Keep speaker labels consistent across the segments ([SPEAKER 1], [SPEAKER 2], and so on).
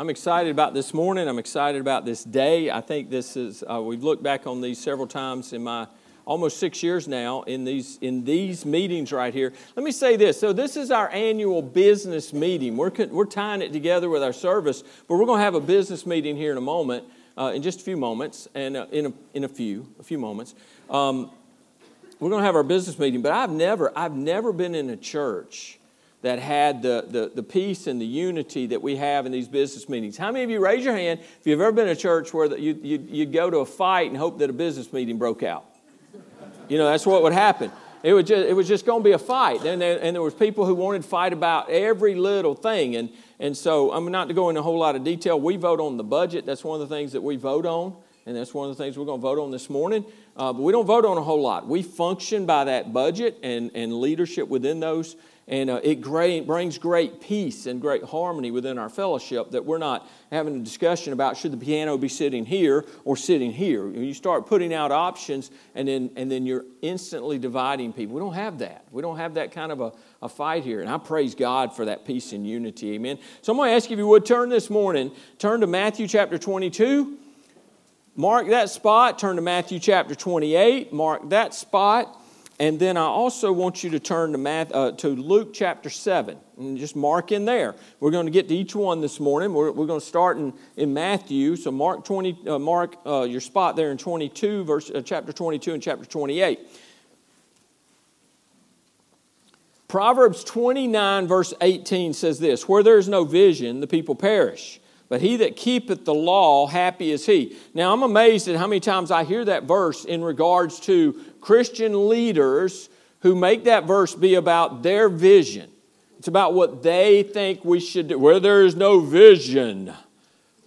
[SPEAKER 1] I'm excited about this morning. I'm excited about this day. I think this is, uh, we've looked back on these several times in my almost six years now in these, in these meetings right here. Let me say this. So, this is our annual business meeting. We're, we're tying it together with our service, but we're going to have a business meeting here in a moment, uh, in just a few moments, and uh, in, a, in a few, a few moments. Um, we're going to have our business meeting, but I've never, I've never been in a church that had the, the, the, peace and the unity that we have in these business meetings. How many of you raise your hand if you've ever been in a church where the, you, you, you'd go to a fight and hope that a business meeting broke out? You know, that's what would happen. It, would just, it was just going to be a fight. And there, and there was people who wanted to fight about every little thing. And, and so I'm not to go into a whole lot of detail. We vote on the budget. That's one of the things that we vote on. And that's one of the things we're going to vote on this morning. Uh, but we don't vote on a whole lot. We function by that budget and, and leadership within those and uh, it brings great peace and great harmony within our fellowship that we're not having a discussion about should the piano be sitting here or sitting here. You start putting out options and then, and then you're instantly dividing people. We don't have that. We don't have that kind of a, a fight here. And I praise God for that peace and unity. Amen. So I'm going to ask you if you would turn this morning, turn to Matthew chapter 22. Mark that spot. Turn to Matthew chapter 28. Mark that spot. And then I also want you to turn to, Math, uh, to Luke chapter 7 and just mark in there. We're going to get to each one this morning. We're, we're going to start in, in Matthew. So mark, 20, uh, mark uh, your spot there in 22, verse, uh, chapter 22 and chapter 28. Proverbs 29, verse 18 says this Where there is no vision, the people perish. But he that keepeth the law, happy is he. Now, I'm amazed at how many times I hear that verse in regards to Christian leaders who make that verse be about their vision. It's about what they think we should do. Where there is no vision,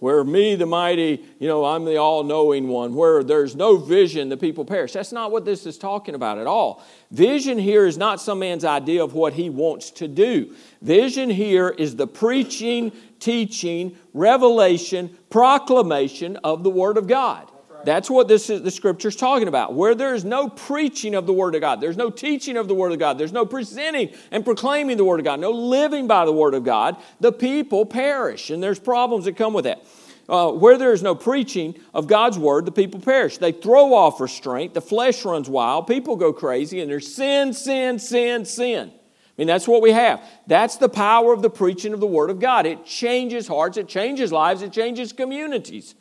[SPEAKER 1] where me, the mighty, you know, I'm the all knowing one, where there's no vision, the people perish. That's not what this is talking about at all. Vision here is not some man's idea of what he wants to do. Vision here is the preaching, teaching, revelation, proclamation of the Word of God. That's what this is, the scripture is talking about. Where there is no preaching of the Word of God, there's no teaching of the Word of God, there's no presenting and proclaiming the Word of God, no living by the Word of God, the people perish. And there's problems that come with that. Uh, where there is no preaching of God's Word, the people perish. They throw off restraint, the flesh runs wild, people go crazy, and there's sin, sin, sin, sin. I mean, that's what we have. That's the power of the preaching of the Word of God. It changes hearts, it changes lives, it changes communities.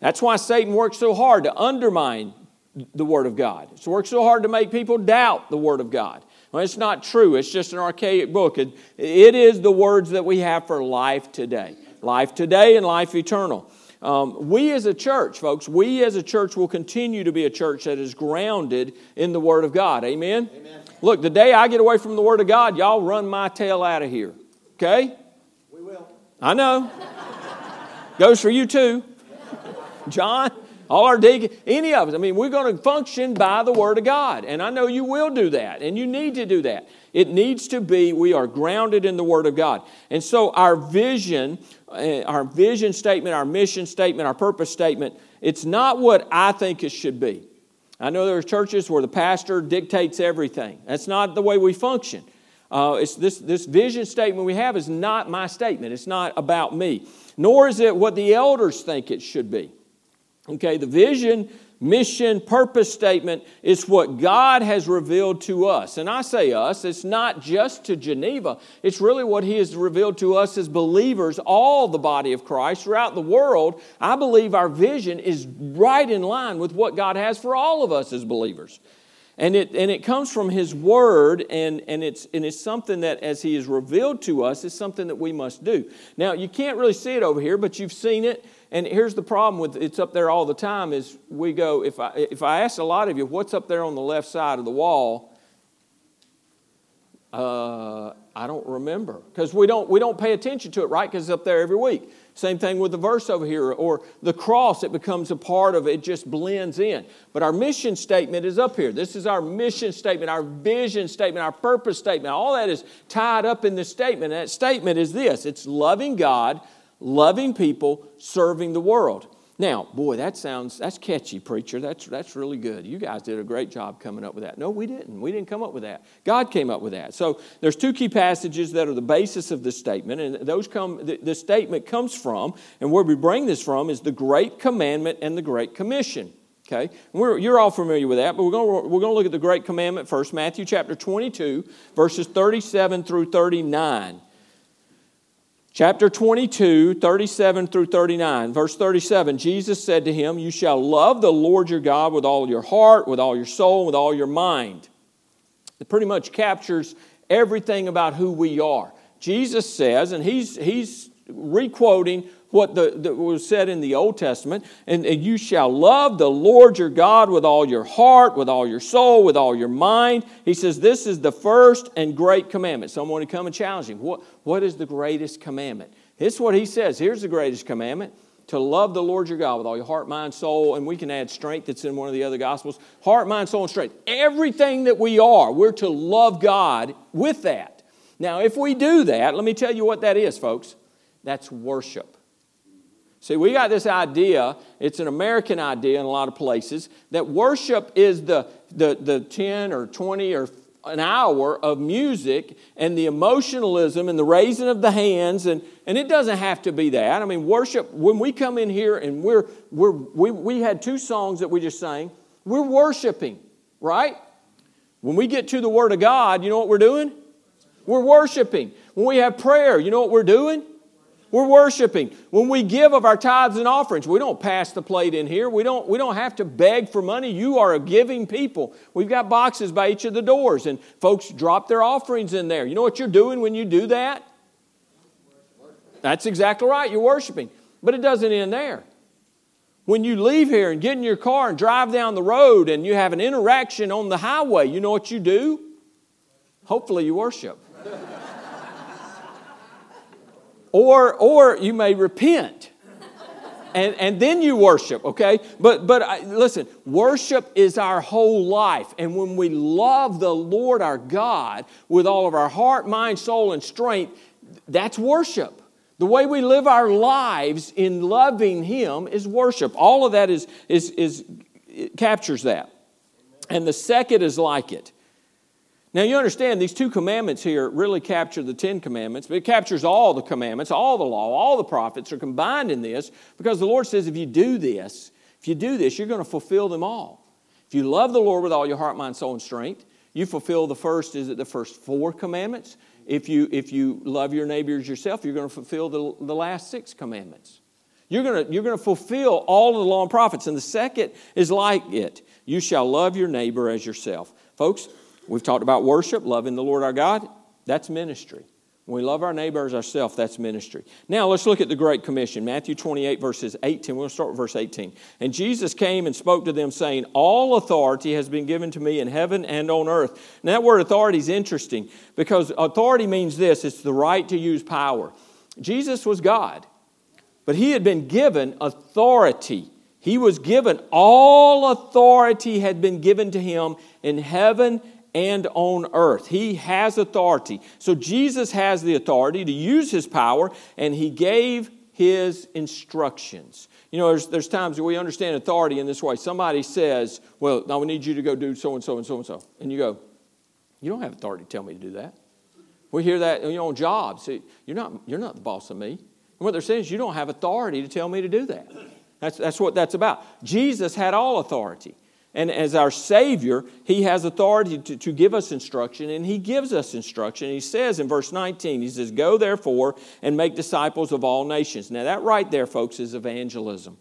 [SPEAKER 1] That's why Satan works so hard to undermine the Word of God. He works so hard to make people doubt the Word of God. Well, it's not true, it's just an archaic book. It, it is the words that we have for life today life today and life eternal. Um, we as a church, folks, we as a church will continue to be a church that is grounded in the Word of God. Amen? Amen? Look, the day I get away from the Word of God, y'all run my tail out of here. Okay?
[SPEAKER 2] We will.
[SPEAKER 1] I know. Goes for you too. John, all our deacons, any of us. I mean, we're going to function by the Word of God. And I know you will do that, and you need to do that. It needs to be, we are grounded in the Word of God. And so our vision, uh, our vision statement, our mission statement, our purpose statement, it's not what I think it should be. I know there are churches where the pastor dictates everything. That's not the way we function. Uh, it's this, this vision statement we have is not my statement. It's not about me. Nor is it what the elders think it should be. Okay, the vision, mission, purpose statement is what God has revealed to us. And I say us, it's not just to Geneva, it's really what He has revealed to us as believers, all the body of Christ throughout the world. I believe our vision is right in line with what God has for all of us as believers. And it, and it comes from His Word, and, and, it's, and it's something that, as He has revealed to us, is something that we must do. Now, you can't really see it over here, but you've seen it. And here's the problem with it's up there all the time is we go, if I, if I ask a lot of you, what's up there on the left side of the wall? Uh, I don't remember because we don't, we don't pay attention to it, right? Because it's up there every week. Same thing with the verse over here or the cross, it becomes a part of it, it just blends in. But our mission statement is up here. This is our mission statement, our vision statement, our purpose statement. All that is tied up in this statement. And that statement is this it's loving God loving people, serving the world. Now, boy, that sounds that's catchy, preacher. That's that's really good. You guys did a great job coming up with that. No, we didn't. We didn't come up with that. God came up with that. So there's two key passages that are the basis of this statement, and those come. The, the statement comes from, and where we bring this from is the Great Commandment and the Great Commission. Okay, we're, you're all familiar with that, but we're going we're going to look at the Great Commandment first, Matthew chapter 22, verses 37 through 39. Chapter 22, 37 through 39. Verse 37 Jesus said to him, You shall love the Lord your God with all your heart, with all your soul, with all your mind. It pretty much captures everything about who we are. Jesus says, and he's, he's requoting what the, the, was said in the Old Testament, and, and you shall love the Lord your God with all your heart, with all your soul, with all your mind. He says this is the first and great commandment. Someone to come and challenge him. What, what is the greatest commandment? This is what he says. Here's the greatest commandment to love the Lord your God with all your heart, mind, soul, and we can add strength that's in one of the other gospels. Heart, mind, soul, and strength. Everything that we are, we're to love God with that. Now, if we do that, let me tell you what that is, folks. That's worship. See, we got this idea, it's an American idea in a lot of places, that worship is the, the, the 10 or 20 or an hour of music and the emotionalism and the raising of the hands and, and it doesn't have to be that. I mean worship when we come in here and we're, we're we, we had two songs that we just sang we're worshiping right? When we get to the word of god you know what we're doing? We're worshiping. When we have prayer you know what we're doing we're worshiping. When we give of our tithes and offerings, we don't pass the plate in here. We don't, we don't have to beg for money. You are a giving people. We've got boxes by each of the doors, and folks drop their offerings in there. You know what you're doing when you do that? That's exactly right. You're worshiping. But it doesn't end there. When you leave here and get in your car and drive down the road and you have an interaction on the highway, you know what you do? Hopefully, you worship. Or, or you may repent. And, and then you worship, okay? But, but I, listen, worship is our whole life. And when we love the Lord our God with all of our heart, mind, soul, and strength, that's worship. The way we live our lives in loving Him is worship. All of that is, is, is captures that. And the second is like it. Now, you understand these two commandments here really capture the Ten Commandments, but it captures all the commandments, all the law, all the prophets are combined in this because the Lord says if you do this, if you do this, you're going to fulfill them all. If you love the Lord with all your heart, mind, soul, and strength, you fulfill the first, is it the first four commandments? If you, if you love your neighbor as yourself, you're going to fulfill the, the last six commandments. You're going, to, you're going to fulfill all of the law and prophets. And the second is like it you shall love your neighbor as yourself. Folks, We've talked about worship, loving the Lord our God. That's ministry. When we love our neighbors ourselves, that's ministry. Now let's look at the Great Commission. Matthew 28, verses 18. We'll start with verse 18. And Jesus came and spoke to them, saying, All authority has been given to me in heaven and on earth. Now that word authority is interesting because authority means this it's the right to use power. Jesus was God, but he had been given authority. He was given, all authority had been given to him in heaven and on earth. He has authority. So Jesus has the authority to use his power, and he gave his instructions. You know, there's, there's times we understand authority in this way. Somebody says, Well, now we need you to go do so and so and so and so. And you go, You don't have authority to tell me to do that. We hear that you know, on jobs. You're not, you're not the boss of me. And what they're saying is, You don't have authority to tell me to do that. That's, that's what that's about. Jesus had all authority. And as our Savior, He has authority to, to give us instruction, and He gives us instruction. He says in verse 19, He says, Go therefore and make disciples of all nations. Now, that right there, folks, is evangelism.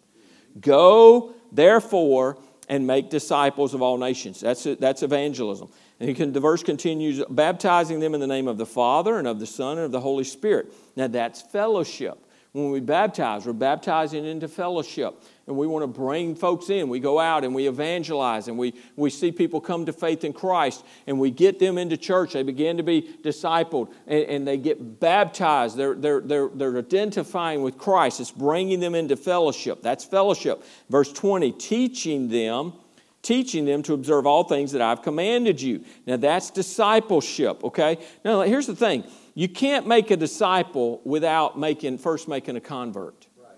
[SPEAKER 1] Go therefore and make disciples of all nations. That's, that's evangelism. And can, the verse continues, baptizing them in the name of the Father and of the Son and of the Holy Spirit. Now, that's fellowship. When we baptize, we're baptizing into fellowship and we want to bring folks in. We go out and we evangelize and we, we see people come to faith in Christ and we get them into church. They begin to be discipled and, and they get baptized. They're, they're, they're, they're identifying with Christ. It's bringing them into fellowship. That's fellowship. Verse 20, teaching them teaching them to observe all things that I've commanded you. Now that's discipleship, okay? Now here's the thing. You can't make a disciple without making first making a convert. Right.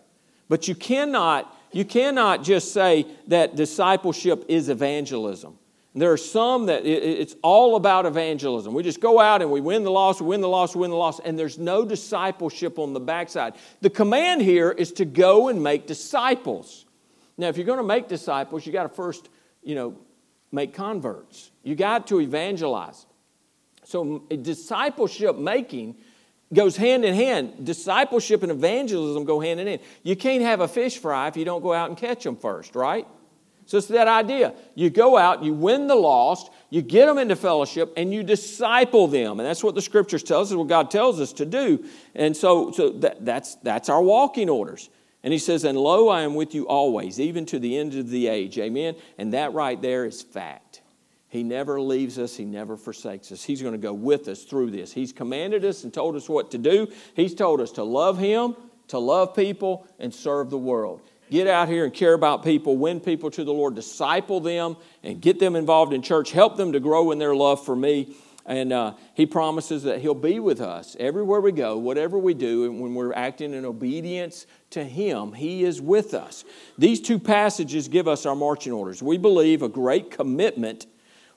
[SPEAKER 1] But you cannot you cannot just say that discipleship is evangelism. There are some that it's all about evangelism. We just go out and we win the loss, win the loss, win the loss, and there's no discipleship on the backside. The command here is to go and make disciples. Now, if you're going to make disciples, you got to first, you know, make converts. You got to evangelize. So, discipleship making goes hand in hand. Discipleship and evangelism go hand in hand. You can't have a fish fry if you don't go out and catch them first, right? So it's that idea. You go out, you win the lost, you get them into fellowship, and you disciple them. And that's what the scriptures tell us, is what God tells us to do. And so, so that, that's, that's our walking orders. And he says, And lo, I am with you always, even to the end of the age. Amen. And that right there is fact. He never leaves us, He never forsakes us. He's going to go with us through this. He's commanded us and told us what to do. He's told us to love Him, to love people, and serve the world. Get out here and care about people, win people to the Lord, disciple them, and get them involved in church. Help them to grow in their love for me. And uh, he promises that he'll be with us everywhere we go, whatever we do, and when we're acting in obedience to him, he is with us. These two passages give us our marching orders. We believe a great commitment.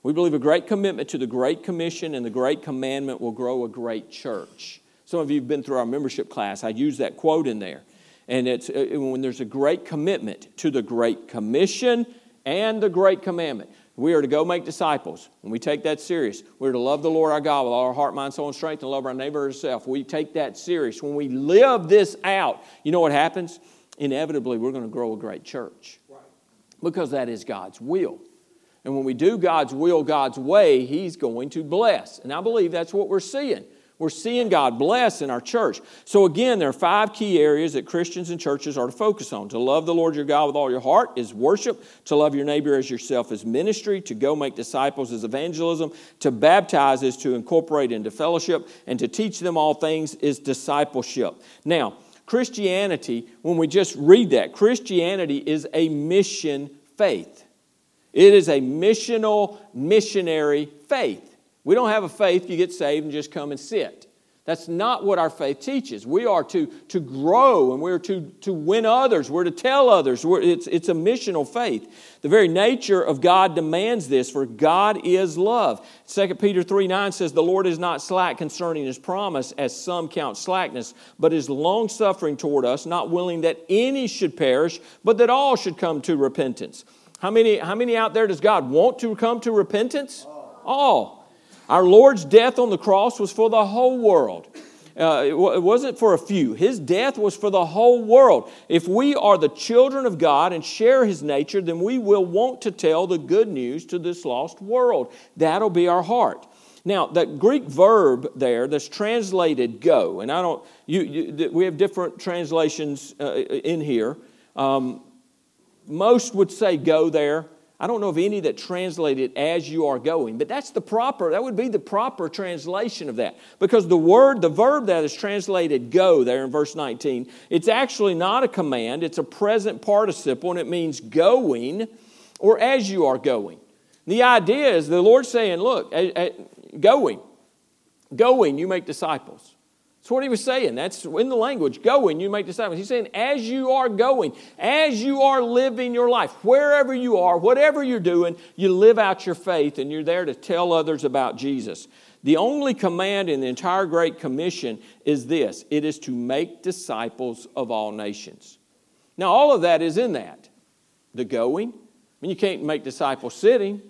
[SPEAKER 1] We believe a great commitment to the Great Commission and the Great Commandment will grow a great church. Some of you have been through our membership class. I use that quote in there. And it's uh, when there's a great commitment to the Great Commission and the Great Commandment. We are to go make disciples, and we take that serious. We're to love the Lord our God with all our heart, mind, soul, and strength, and love our neighbor as ourselves. We take that serious. When we live this out, you know what happens? Inevitably, we're going to grow a great church because that is God's will. And when we do God's will, God's way, He's going to bless. And I believe that's what we're seeing. We're seeing God bless in our church. So, again, there are five key areas that Christians and churches are to focus on. To love the Lord your God with all your heart is worship. To love your neighbor as yourself is ministry. To go make disciples is evangelism. To baptize is to incorporate into fellowship. And to teach them all things is discipleship. Now, Christianity, when we just read that, Christianity is a mission faith. It is a missional, missionary faith. We don't have a faith you get saved and just come and sit. That's not what our faith teaches. We are to, to grow and we're to, to win others. We're to tell others. We're, it's, it's a missional faith. The very nature of God demands this, for God is love. 2 Peter 3 9 says, The Lord is not slack concerning his promise, as some count slackness, but is long suffering toward us, not willing that any should perish, but that all should come to repentance. How many, how many out there does God want to come to repentance? All. Our Lord's death on the cross was for the whole world. Uh, it, w- it wasn't for a few. His death was for the whole world. If we are the children of God and share His nature, then we will want to tell the good news to this lost world. That'll be our heart. Now, that Greek verb there that's translated go, and I don't, you, you we have different translations uh, in here. Um, most would say go there. I don't know of any that translate it as you are going, but that's the proper, that would be the proper translation of that. Because the word, the verb that is translated go there in verse 19, it's actually not a command, it's a present participle, and it means going or as you are going. The idea is the Lord saying, look, going, going, you make disciples. That's what he was saying. That's in the language. Going, you make disciples. He's saying, as you are going, as you are living your life, wherever you are, whatever you're doing, you live out your faith and you're there to tell others about Jesus. The only command in the entire Great Commission is this it is to make disciples of all nations. Now, all of that is in that. The going, I mean, you can't make disciples sitting.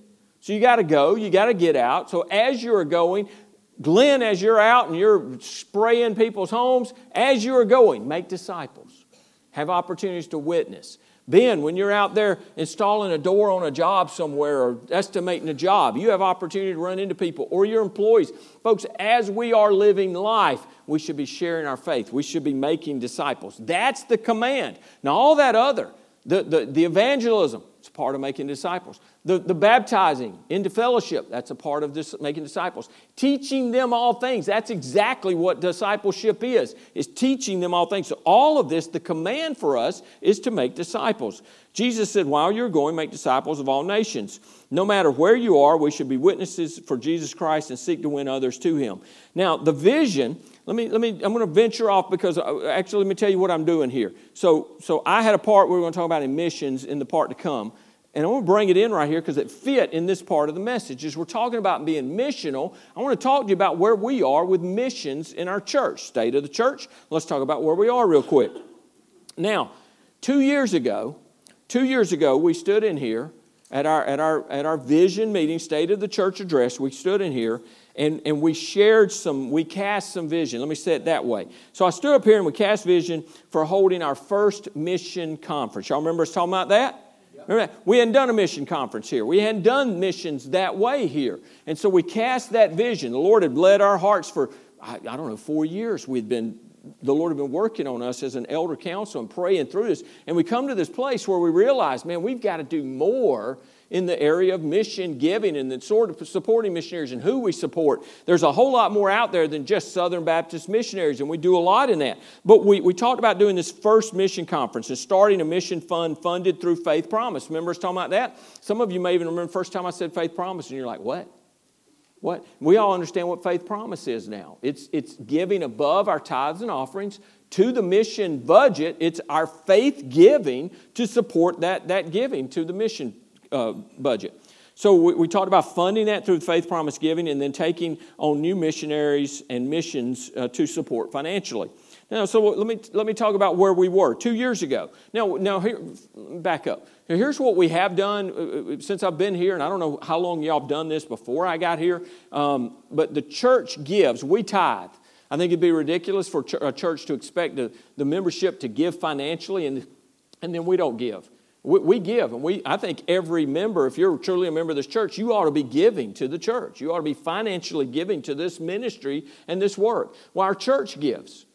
[SPEAKER 1] So you got to go, you got to get out. So as you're going, Glenn, as you're out and you're spraying people's homes, as you're going, make disciples. Have opportunities to witness. Ben, when you're out there installing a door on a job somewhere or estimating a job, you have opportunity to run into people or your employees. Folks, as we are living life, we should be sharing our faith. We should be making disciples. That's the command. Now, all that other, the, the, the evangelism, it's part of making disciples. The, the baptizing into fellowship, that's a part of this making disciples. Teaching them all things, that's exactly what discipleship is, is teaching them all things. So all of this, the command for us is to make disciples. Jesus said, while you're going, make disciples of all nations. No matter where you are, we should be witnesses for Jesus Christ and seek to win others to him. Now, the vision, let me, let me, I'm going to venture off because uh, actually, let me tell you what I'm doing here. So, so I had a part we are going to talk about in missions in the part to come. And I want to bring it in right here because it fit in this part of the message. As we're talking about being missional, I want to talk to you about where we are with missions in our church, state of the church. Let's talk about where we are real quick. Now, two years ago, two years ago, we stood in here at our, at our, at our vision meeting, state of the church address. We stood in here and, and we shared some, we cast some vision. Let me say it that way. So I stood up here and we cast vision for holding our first mission conference. Y'all remember us talking about that? We hadn't done a mission conference here. We hadn't done missions that way here. And so we cast that vision. The Lord had led our hearts for, I, I don't know, four years. We'd been, the Lord had been working on us as an elder council and praying through this. And we come to this place where we realize, man, we've got to do more in the area of mission giving and the sort of supporting missionaries and who we support. There's a whole lot more out there than just Southern Baptist missionaries, and we do a lot in that. But we, we talked about doing this first mission conference and starting a mission fund funded through Faith Promise. Remember us talking about that? Some of you may even remember the first time I said Faith Promise, and you're like, what? What? We all understand what faith promise is now. It's, it's giving above our tithes and offerings to the mission budget. It's our faith giving to support that, that giving to the mission uh, budget. So we, we, talked about funding that through faith promise giving and then taking on new missionaries and missions uh, to support financially. Now, so let me, let me talk about where we were two years ago. Now, now here, back up. Now, here's what we have done uh, uh, since I've been here, and I don't know how long y'all have done this before I got here, um, but the church gives, we tithe. I think it'd be ridiculous for a church to expect the, the membership to give financially and, and then we don't give. We, we, give, and we, I think every member, if you're truly a member of this church, you ought to be giving to the church. You ought to be financially giving to this ministry and this work. Well, our church gives.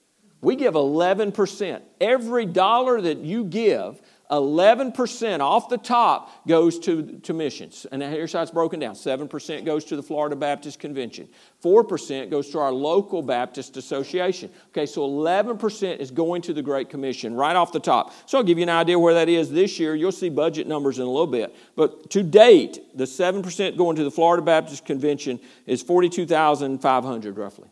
[SPEAKER 1] We give 11%. Every dollar that you give, 11% off the top goes to, to missions. And here's how it's broken down 7% goes to the Florida Baptist Convention, 4% goes to our local Baptist Association. Okay, so 11% is going to the Great Commission right off the top. So I'll give you an idea where that is this year. You'll see budget numbers in a little bit. But to date, the 7% going to the Florida Baptist Convention is 42,500 roughly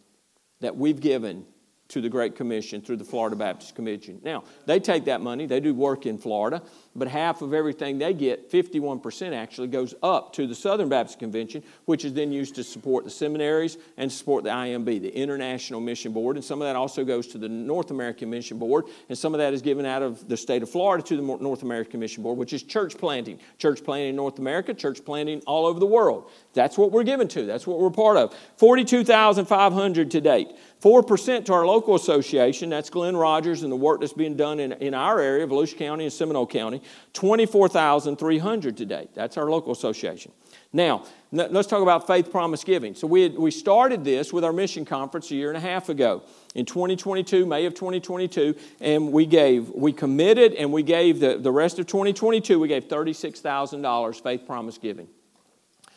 [SPEAKER 1] that we've given to the Great Commission through the Florida Baptist Commission. Now, they take that money, they do work in Florida, but half of everything they get, 51% actually, goes up to the Southern Baptist Convention, which is then used to support the seminaries and support the IMB, the International Mission Board. And some of that also goes to the North American Mission Board, and some of that is given out of the state of Florida to the North American Mission Board, which is church planting. Church planting in North America, church planting all over the world. That's what we're given to, that's what we're part of. 42,500 to date. 4% to our local association, that's Glenn Rogers and the work that's being done in, in our area, Volusia County and Seminole County. 24,300 to date. That's our local association. Now, let's talk about faith promise giving. So, we, had, we started this with our mission conference a year and a half ago in 2022, May of 2022, and we gave, we committed and we gave the, the rest of 2022, we gave $36,000 faith promise giving.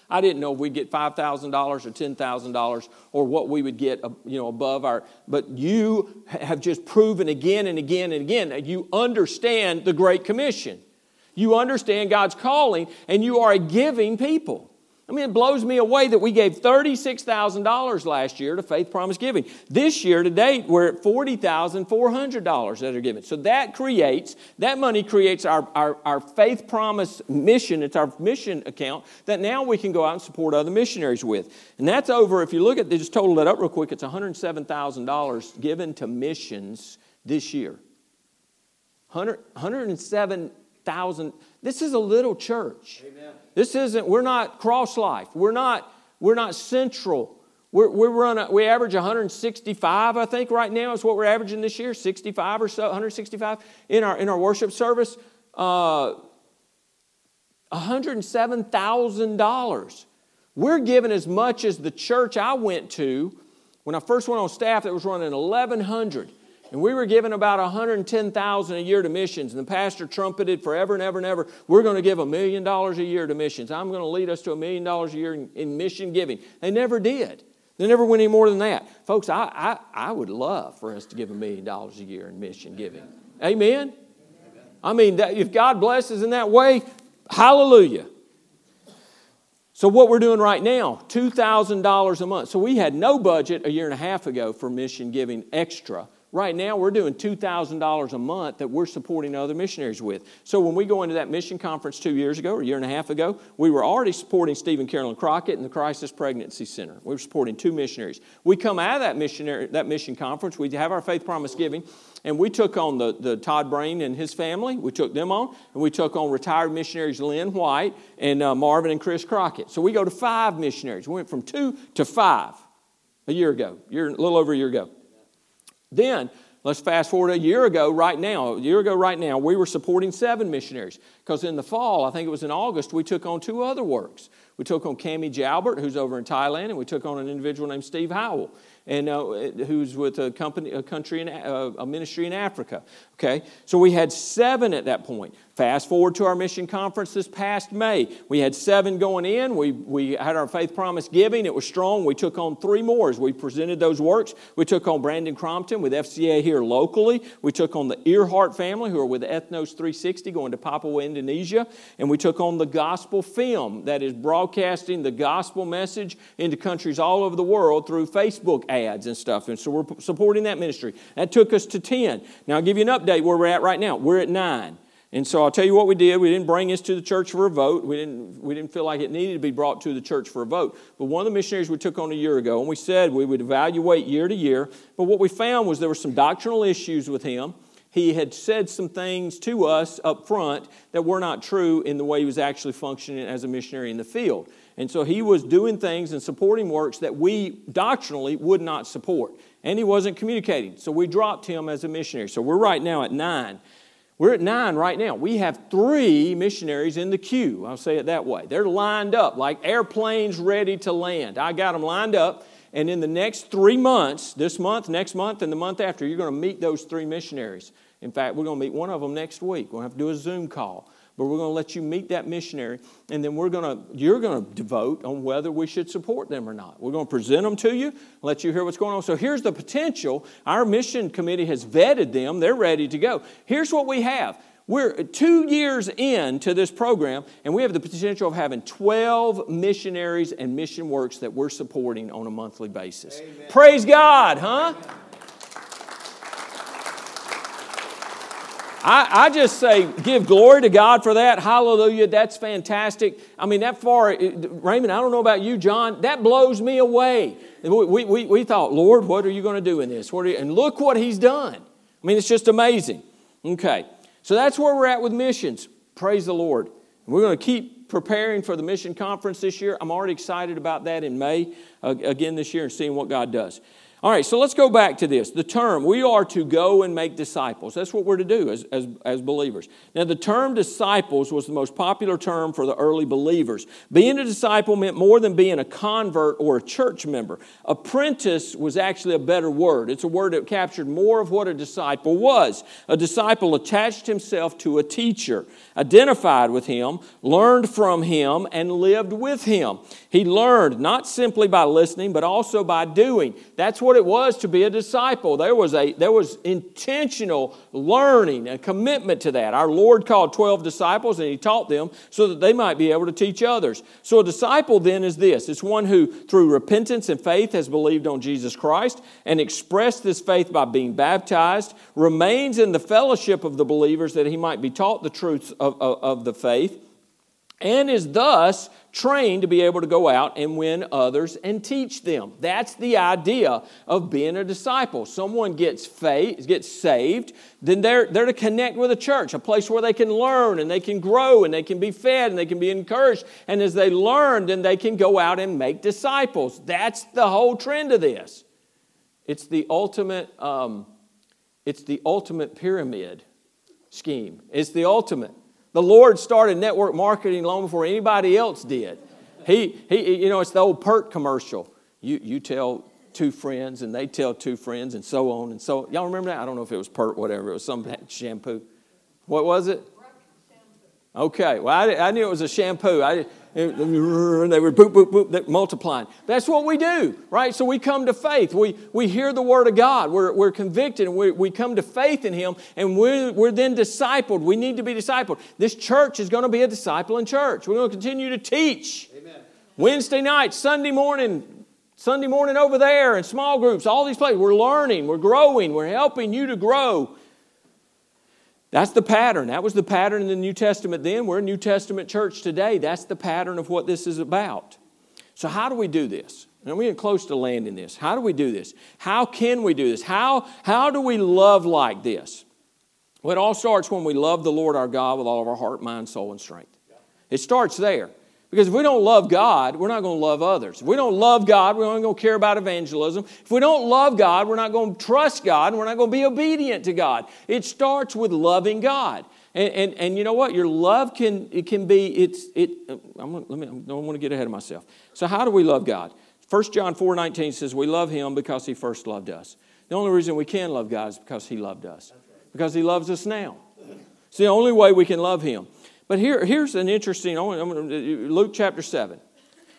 [SPEAKER 1] I didn't know if we'd get $5,000 or $10,000 or what we would get uh, you know, above our, but you have just proven again and again and again that you understand the Great Commission. You understand God's calling, and you are a giving people. I mean, it blows me away that we gave $36,000 last year to Faith Promise Giving. This year, to date, we're at $40,400 that are given. So that creates, that money creates our, our, our Faith Promise mission. It's our mission account that now we can go out and support other missionaries with. And that's over, if you look at, just total that up real quick, it's $107,000 given to missions this year. 100, 107 thousand. This is a little church. Amen. This isn't, we're not cross life. We're not, we're not central. We're, we're running, we average 165, I think, right now is what we're averaging this year, 65 or so, 165 in our, in our worship service. Uh, $107,000. We're giving as much as the church I went to when I first went on staff that was running 1,100 And we were giving about 110,000 a year to missions, and the pastor trumpeted forever and ever and ever, we're going to give a million dollars a year to missions. I'm going to lead us to a million dollars a year in, in, mission giving. They never did. They never went any more than that. Folks, I, I, I would love for us to give a million dollars a year in mission giving. Amen? I mean, that, if God blesses in that way, hallelujah. So, what we're doing right now, $2,000 a month. So, we had no budget a year and a half ago for mission giving extra. Right now, we're doing $2,000 a month that we're supporting other missionaries with. So, when we go into that mission conference two years ago or a year and a half ago, we were already supporting Stephen Carolyn Crockett and the Crisis Pregnancy Center. We were supporting two missionaries. We come out of that, missionary, that mission conference, we have our faith promise giving, and we took on the, the Todd Brain and his family. We took them on, and we took on retired missionaries Lynn White and uh, Marvin and Chris Crockett. So, we go to five missionaries. We went from two to five a year ago, year, a little over a year ago. Then, let's fast forward a year ago, right now. A year ago, right now, we were supporting seven missionaries. Because in the fall, I think it was in August, we took on two other works. We took on Cami Jalbert, who's over in Thailand, and we took on an individual named Steve Howell and uh, who's with a company, a country, in, uh, a ministry in Africa. Okay, so we had seven at that point. Fast forward to our mission conference this past May. We had seven going in. We, we had our faith promise giving. It was strong. We took on three more as we presented those works. We took on Brandon Crompton with FCA here locally. We took on the Earhart family who are with Ethnos 360 going to Papua, Indonesia. And we took on the gospel film that is broadcasting the gospel message into countries all over the world through Facebook ads and stuff. And so we're supporting that ministry. That took us to 10. Now I'll give you an update where we're at right now. We're at 9. And so I'll tell you what we did. We didn't bring this to the church for a vote. We didn't, we didn't feel like it needed to be brought to the church for a vote. But one of the missionaries we took on a year ago, and we said we would evaluate year to year. But what we found was there were some doctrinal issues with him. He had said some things to us up front that were not true in the way he was actually functioning as a missionary in the field. And so he was doing things and supporting works that we doctrinally would not support. And he wasn't communicating. So we dropped him as a missionary. So we're right now at nine. We're at nine right now. We have three missionaries in the queue. I'll say it that way. They're lined up like airplanes ready to land. I got them lined up. And in the next three months, this month, next month, and the month after, you're going to meet those three missionaries. In fact, we're going to meet one of them next week. We're going to have to do a Zoom call but we're going to let you meet that missionary and then we're going to you're going to devote on whether we should support them or not we're going to present them to you let you hear what's going on so here's the potential our mission committee has vetted them they're ready to go here's what we have we're two years into this program, and we have the potential of having 12 missionaries and mission works that we're supporting on a monthly basis. Amen. Praise God, huh? Amen. I, I, just say, give glory to God for that. Hallelujah. That's fantastic. I mean, that far, Raymond, I don't know about you, John, that blows me away. We, we, we thought, Lord, what are you going to do in this? What and look what He's done. I mean, it's just amazing. Okay, so that's where we're at with missions. Praise the Lord. We're going to keep preparing for the mission conference this year. I'm already excited about that in May uh, again this year and seeing what God does. All right, so let's go back to this. The term, we are to go and make disciples. That's what we're to do as, as, as, believers. Now, the term disciples was the most popular term for the early believers. Being a disciple meant more than being a convert or a church member. Apprentice was actually a better word. It's a word that captured more of what a disciple was. A disciple attached himself to a teacher, identified with him, learned from him, and lived with him. He learned not simply by listening, but also by doing. That's what it was to be a disciple. There was, a, there was intentional learning and commitment to that. Our Lord called 12 disciples and He taught them so that they might be able to teach others. So a disciple then is this it's one who, through repentance and faith, has believed on Jesus Christ and expressed this faith by being baptized, remains in the fellowship of the believers that he might be taught the truths of, of, of the faith and is thus trained to be able to go out and win others and teach them. That's the idea of being a disciple. Someone gets faith, gets saved, then they're, they're to connect with a church, a place where they can learn and they can grow and they can be fed and they can be encouraged. And as they learn, then they can go out and make disciples. That's the whole trend of this. It's the ultimate, um, it's the ultimate pyramid scheme. It's the ultimate. The Lord started network marketing long before anybody else did. He, he, you know, it's the old Pert commercial. You, you tell two friends, and they tell two friends, and so on and so. on. Y'all remember that? I don't know if it was Pert, whatever. It was some shampoo. What was it? Okay, well, I, I, knew it was a shampoo. I, they were boop, boop, boop, multiplying. That's what we do, right? So we come to faith. We, we hear the Word of God. We're, we're convicted, and we, we come to faith in Him, and we're, we're then discipled. We need to be discipled. This church is going to be a discipling church. We're going to continue to teach. Amen. Wednesday night, Sunday morning, Sunday morning over there, in small groups, all these places. We're learning, we're growing, we're helping you to grow. That's the pattern. That was the pattern in the New Testament then. We're a New Testament church today. That's the pattern of what this is about. So, how do we do this? And we're close to landing this. How do we do this? How can we do this? How, how do we love like this? Well, it all starts when we love the Lord our God with all of our heart, mind, soul, and strength. It starts there. Because if we don't love God, we're not going to love others. If we don't love God, we're not going to care about evangelism. If we don't love God, we're not going to trust God, and we're not going to be obedient to God. It starts with loving God. And, and, and you know what? Your love can, it can be, it's, it, I'm, let me, I don't want to get ahead of myself. So how do we love God? 1 John 4, 19 says, we love him because he first loved us. The only reason we can love God is because he loved us. Because he loves us now. It's the only way we can love him. But here, here's an interesting, Luke chapter 7.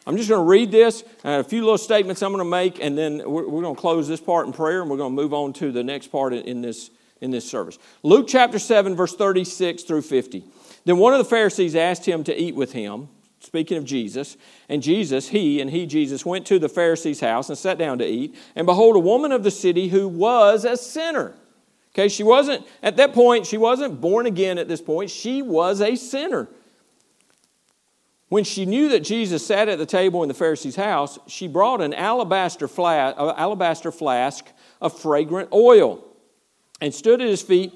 [SPEAKER 1] I'm just going to read this, uh, a few little statements I'm going to make, and then we're, we're, going to close this part in prayer, and we're going to move on to the next part in this, in this service. Luke chapter 7, verse 36 through 50. Then one of the Pharisees asked him to eat with him, speaking of Jesus. And Jesus, he, and he, Jesus, went to the Pharisee's house and sat down to eat. And behold, a woman of the city who was a sinner Okay, she wasn't, at that point, she wasn't born again at this point. She was a sinner. When she knew that Jesus sat at the table in the Pharisee's house, she brought an alabaster, uh, alabaster flask of fragrant oil and stood at his feet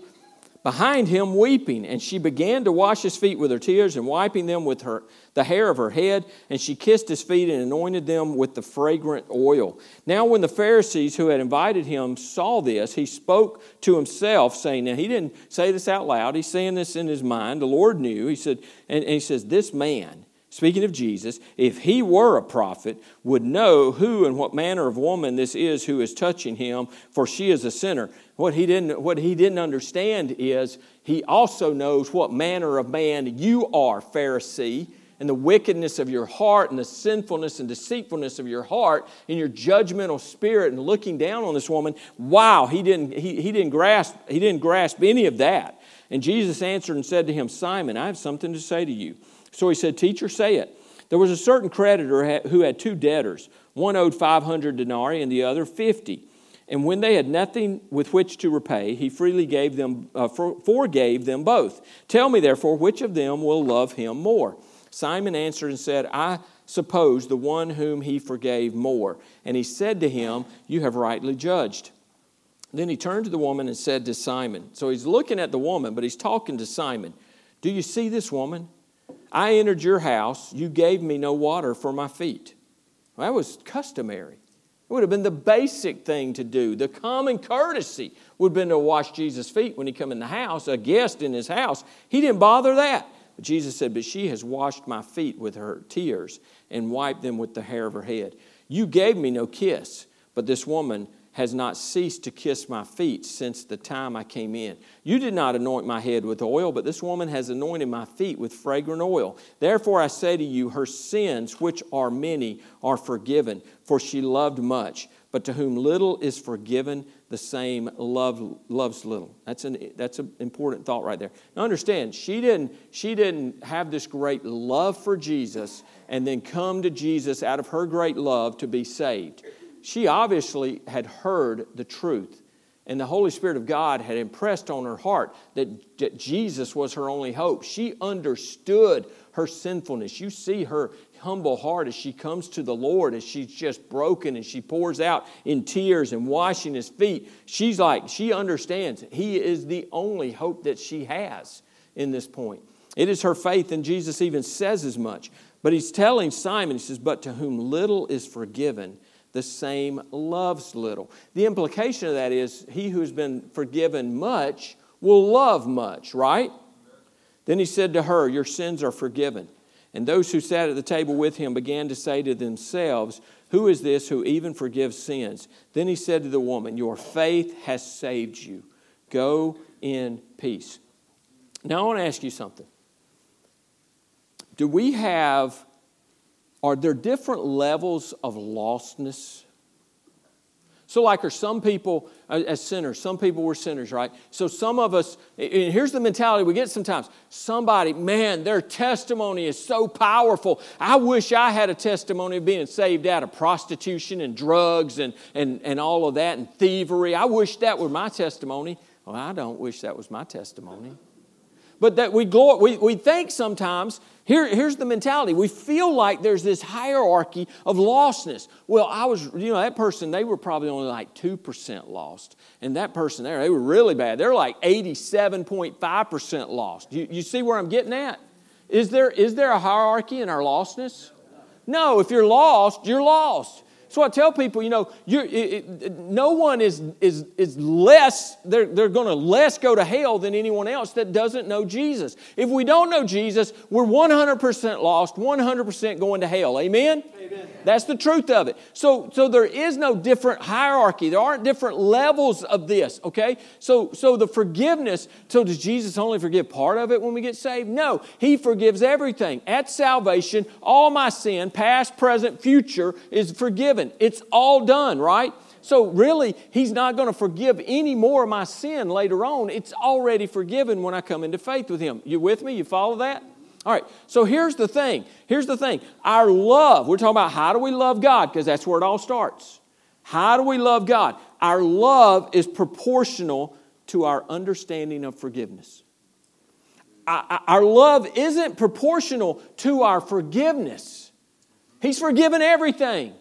[SPEAKER 1] behind him weeping. And she began to wash his feet with her tears and wiping them with her, the hair of her head. And she kissed his feet and anointed them with the fragrant oil. Now, when the Pharisees who had invited him saw this, he spoke to himself, saying, Now, he didn't say this out loud, he's saying this in his mind. The Lord knew. He said, and, and he says, This man speaking of Jesus, if he were a prophet, would know who and what manner of woman this is who is touching him, for she is a sinner. What he didn't, what he didn't understand is he also knows what manner of man you are, Pharisee, and the wickedness of your heart and the sinfulness and deceitfulness of your heart and your judgmental spirit and looking down on this woman. Wow, he didn't, he, he didn't grasp, he didn't grasp any of that. And Jesus answered and said to him, Simon, I have something to say to you. So he said, Teacher, say it. There was a certain creditor who had two debtors. One owed 500 denarii and the other 50. And when they had nothing with which to repay, he freely gave them, uh, forgave them both. Tell me, therefore, which of them will love him more? Simon answered and said, I suppose the one whom he forgave more. And he said to him, You have rightly judged. Then he turned to the woman and said to Simon, So he's looking at the woman, but he's talking to Simon. Do you see this woman? I entered your house, you gave me no water for my feet. Well, that was customary. It would have been the basic thing to do. The common courtesy would have been to wash Jesus' feet when he come in the house, a guest in his house. He didn't bother that. But Jesus said, But she has washed my feet with her tears and wiped them with the hair of her head. You gave me no kiss, but this woman has not ceased to kiss my feet since the time I came in. You did not anoint my head with oil, but this woman has anointed my feet with fragrant oil. Therefore I say to you, her sins, which are many, are forgiven, for she loved much. But to whom little is forgiven, the same love, loves little. That's an, that's an important thought right there. Now understand, she didn't, she didn't have this great love for Jesus and then come to Jesus out of her great love to be saved she obviously had heard the truth. And the Holy Spirit of God had impressed on her heart that, that Jesus was her only hope. She understood her sinfulness. You see her humble heart as she comes to the Lord, as she's just broken and she pours out in tears and washing his feet. She's like, she understands he is the only hope that she has in this point. It is her faith, and Jesus even says as much. But he's telling Simon, he says, But to whom little is forgiven, the same loves little. The implication of that is he who's been forgiven much will love much, right? Then he said to her, Your sins are forgiven. And those who sat at the table with him began to say to themselves, Who is this who even forgives sins? Then he said to the woman, Your faith has saved you. Go in peace. Now, I want to ask you something. Do we have, are there different levels of lostness so, like, are some people uh, as sinners? Some people were sinners, right? So, some of us, and here's the mentality we get sometimes somebody, man, their testimony is so powerful. I wish I had a testimony of being saved out of prostitution and drugs and, and, and all of that and thievery. I wish that were my testimony. Well, I don't wish that was my testimony. But that we, glor- we, we think sometimes here, here's the mentality. We feel like there's this hierarchy of lostness. Well, I was, you know, that person, they were probably only like 2% lost. And that person there, they were really bad. They're like 87.5% lost. You, you see where I'm getting at? Is there, is there a hierarchy in our lostness? No, if you're lost, you're lost. So I tell people, you know, it, it, no one is, is, is less, they're, they're going to less go to hell than anyone else that doesn't know Jesus. If we don't know Jesus, we're 100% lost, 100% going to hell. Amen? Amen? That's the truth of it. So, so there is no different hierarchy. There aren't different levels of this, okay? So, so the forgiveness, so does Jesus only forgive part of it when we get saved? No, He forgives everything. At salvation, all my sin, past, present, future, is forgiven forgiven. It's all done, right? So, really, He's not going to forgive any more of my sin later on. It's already forgiven when I come into faith with Him. You with me? You follow that? All right, so here's the thing. Here's the thing. Our love, we're talking about how do we love God, because that's where it all starts. How do we love God? Our love is proportional to our understanding of forgiveness. Our love isn't proportional to our forgiveness. He's forgiven everything.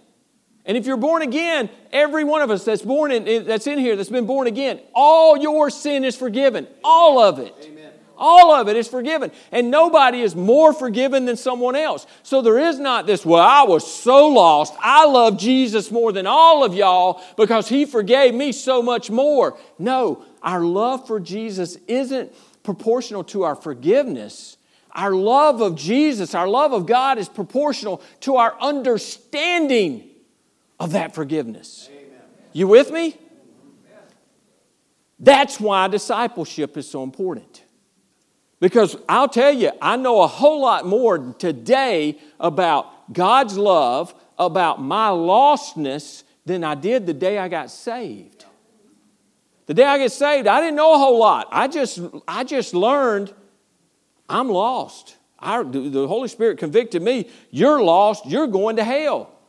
[SPEAKER 1] And if you're born again, every one of us that's born in, that's in here that's been born again, all your sin is forgiven. All of it. Amen. All of it is forgiven. And nobody is more forgiven than someone else. So there is not this, well, I was so lost. I love Jesus more than all of y'all because he forgave me so much more. No, our love for Jesus isn't proportional to our forgiveness. Our love of Jesus, our love of God is proportional to our understanding of that forgiveness. Amen. You with me? That's why discipleship is so important. Because I'll tell you, I know a whole lot more today about God's love, about my lostness, than I did the day I got saved. The day I get saved, I didn't know a whole lot. I just, I just learned I'm lost. I, the Holy Spirit convicted me, you're lost, you're going to hell.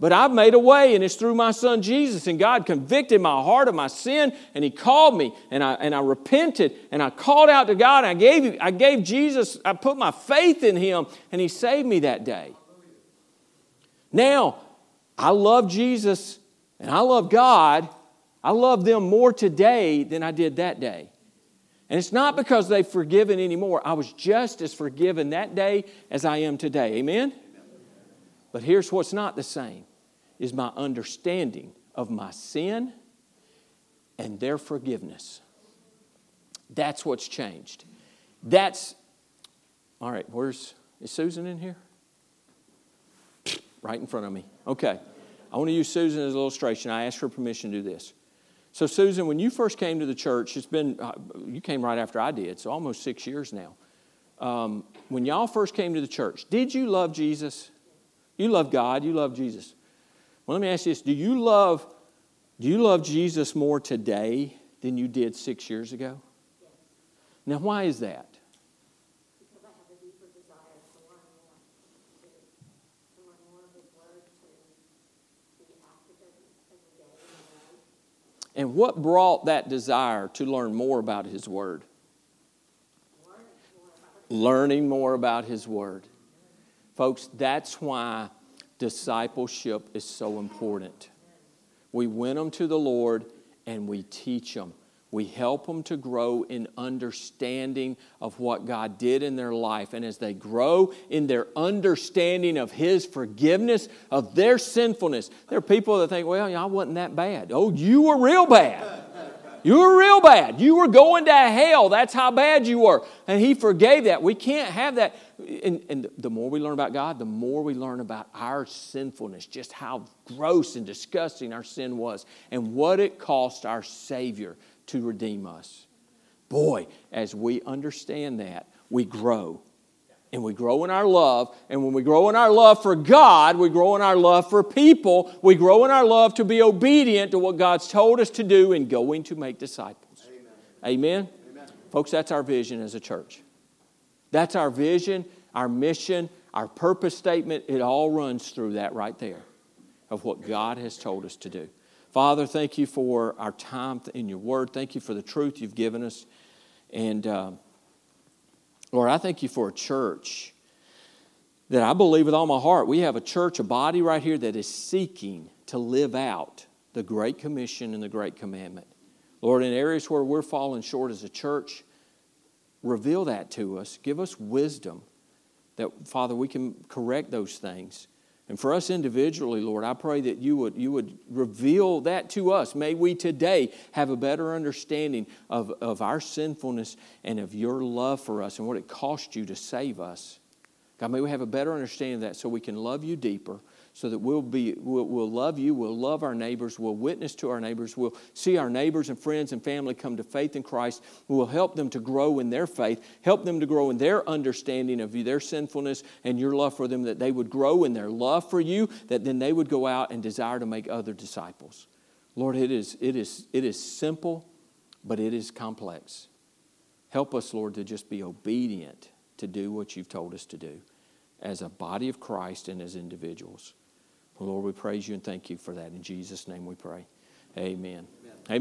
[SPEAKER 1] But I've made a way, and it's through my son Jesus. And God convicted my heart of my sin, and He called me, and I, and I repented, and I called out to God. And I gave, I gave Jesus, I put my faith in Him, and He saved me that day. Now, I love Jesus, and I love God. I love them more today than I did that day. And it's not because they've forgiven anymore. I was just as forgiven that day as I am today. Amen? But here's what's not the same is my understanding of my sin and their forgiveness. That's what's changed. That's, all right, where's, is Susan in here? Right in front of me. Okay. I want to use Susan as an illustration. I asked her permission to do this. So, Susan, when you first came to the church, it's been, uh, you came right after I did, so almost six years now. Um, when y'all first came to the church, did you love Jesus? You love God, you love Jesus. Well, let me ask you this do you love, do you love Jesus more today than you did six years ago? Yes. Now, why is that?
[SPEAKER 2] Because I have a deeper desire to learn more, to, to learn more of His Word, to be active every day in my life.
[SPEAKER 1] And what brought that desire to learn more about His Word? Learning more about His Word. Folks, that's why discipleship is so important. We win them to the Lord and we teach them. We help them to grow in understanding of what God did in their life. And as they grow in their understanding of His forgiveness, of their sinfulness, there are people that think, well, I wasn't that bad. Oh, you were real bad. You were real bad. You were going to hell. That's how bad you were. And He forgave that. We can't have that. And, and the more we learn about God, the more we learn about our sinfulness, just how gross and disgusting our sin was, and what it cost our Savior to redeem us. Boy, as we understand that, we grow and we grow in our love. And when we grow in our love for God, we grow in our love for people. We grow in our love to be obedient to what God's told us to do in going to make disciples. Amen. Amen? Amen. Folks, that's our vision as a church. That's our vision, our mission, our purpose statement. It all runs through that right there of what God has told us to do. Father, thank you for our time in your word. Thank you for the truth you've given us. And. Uh, Lord, I thank you for a church that I believe with all my heart. We have a church, a body right here that is seeking to live out the Great Commission and the Great Commandment. Lord, in areas where we're falling short as a church, reveal that to us. Give us wisdom that, Father, we can correct those things. And for us individually, Lord, I pray that you would, you would reveal that to us. May we today have a better understanding of, of our sinfulness and of your love for us and what it cost you to save us. God, may we have a better understanding of that so we can love you deeper so that we'll, be, we'll, we'll love you, we'll love our neighbors, we'll witness to our neighbors, we'll see our neighbors and friends and family come to faith in Christ, we'll help them to grow in their faith, help them to grow in their understanding of you, their sinfulness and your love for them, that they would grow in their love for you, that then they would go out and desire to make other disciples. Lord, it is, it is, it is simple, but it is complex. Help us, Lord, to just be obedient to do what you've told us to do as a body of Christ and as individuals. Lord, we praise you and thank you for that. In Jesus' name we pray. Amen.